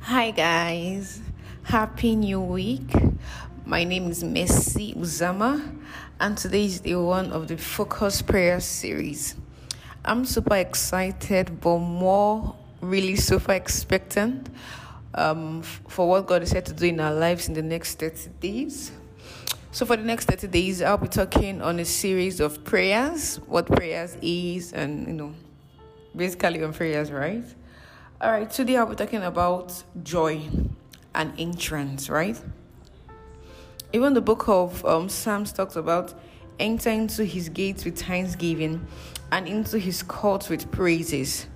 Hi, guys. Happy New Week. My name is Messi Uzama, and today is day one of the Focus Prayer series. I'm super excited, but more really super expectant um, for what God is set to do in our lives in the next 30 days. So, for the next 30 days, I'll be talking on a series of prayers, what prayers is, and you know, basically on prayers, right? All right, today I'll be talking about joy and entrance, right? Even the book of um, Psalms talks about enter into his gates with thanksgiving and into his courts with praises.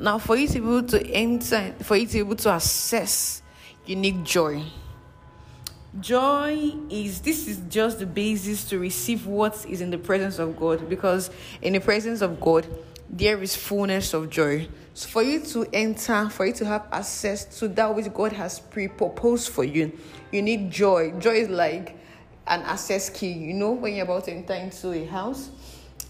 Now, for you to be able to enter, for you to be able to access, you need joy. Joy is this is just the basis to receive what is in the presence of God because in the presence of God there is fullness of joy. So for you to enter, for you to have access to that which God has pre-proposed for you, you need joy. Joy is like an access key. You know, when you're about to enter into a house,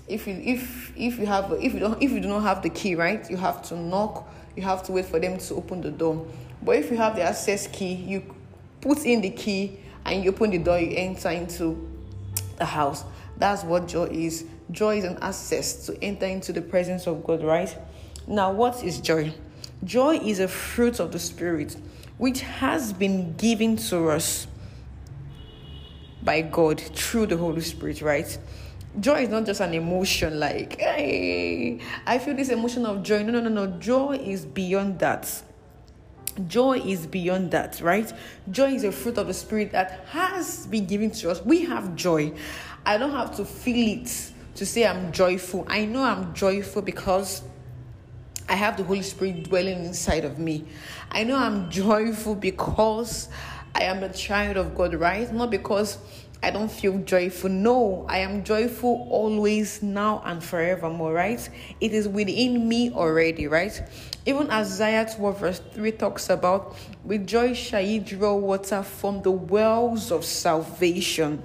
if you if if you have if you don't if you do not have the key, right, you have to knock. You have to wait for them to open the door. But if you have the access key, you put in the key and you open the door. You enter into the house. That's what joy is. Joy is an access to enter into the presence of God, right? Now, what is joy? Joy is a fruit of the Spirit which has been given to us by God through the Holy Spirit, right? Joy is not just an emotion like, hey, I feel this emotion of joy. No, no, no, no. Joy is beyond that. Joy is beyond that, right? Joy is a fruit of the Spirit that has been given to us. We have joy. I don't have to feel it to say I'm joyful. I know I'm joyful because I have the Holy Spirit dwelling inside of me. I know I'm joyful because I am a child of God, right? Not because I don't feel joyful. No, I am joyful always, now, and forevermore, right? It is within me already, right? Even as Isaiah 12, verse 3 talks about, With joy shall ye draw water from the wells of salvation.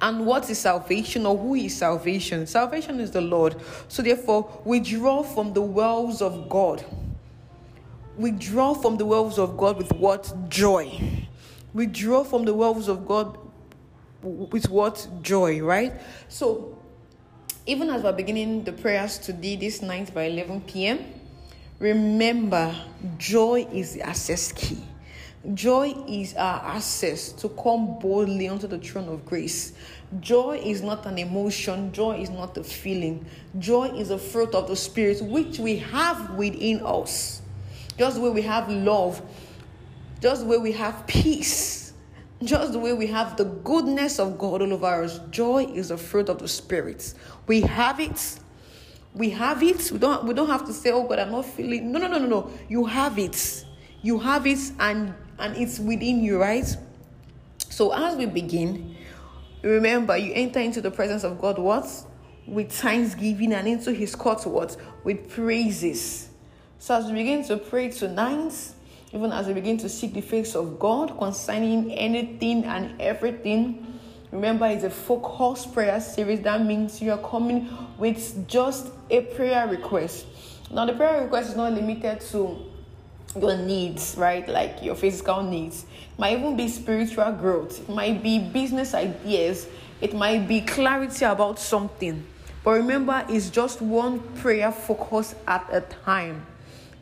And what is salvation or who is salvation? Salvation is the Lord. So, therefore, we draw from the wells of God. We draw from the wells of God with what? Joy. We draw from the wells of God with what? Joy, right? So, even as we're beginning the prayers today, this night by 11 p.m., remember joy is the access key. Joy is our access to come boldly onto the throne of grace. Joy is not an emotion, joy is not a feeling. Joy is a fruit of the Spirit which we have within us. Just where we have love, just where we have peace, just the way we have the goodness of God all over us. Joy is a fruit of the Spirit. We have it. We have it. We don't, we don't have to say, oh God, I'm not feeling. No, no, no, no, no. You have it. You have it and and it's within you, right? So as we begin, remember you enter into the presence of God what? With thanksgiving and into his court what? With praises. So as we begin to pray tonight, even as we begin to seek the face of God concerning anything and everything, remember it's a focus prayer series. That means you are coming with just a prayer request. Now the prayer request is not limited to your needs, right? Like your physical needs. It might even be spiritual growth. It might be business ideas. It might be clarity about something. But remember, it's just one prayer focus at a time.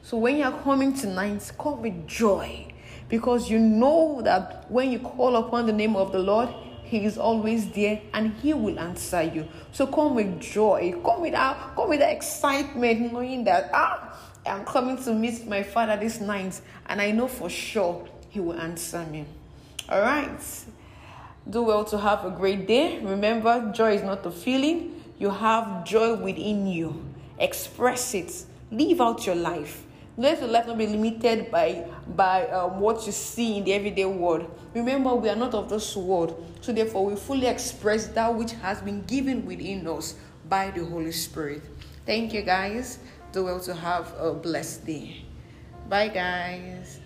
So when you're coming tonight, come with joy because you know that when you call upon the name of the Lord, He is always there and He will answer you. So come with joy, come with that, come with excitement, knowing that ah I'm coming to meet my father this night, and I know for sure he will answer me. All right. Do well to have a great day. Remember, joy is not a feeling, you have joy within you. Express it, live out your life. Let your life not be limited by by um, what you see in the everyday world. Remember, we are not of this world, so therefore we fully express that which has been given within us by the Holy Spirit. Thank you, guys do well to have a blessed day. Bye, guys.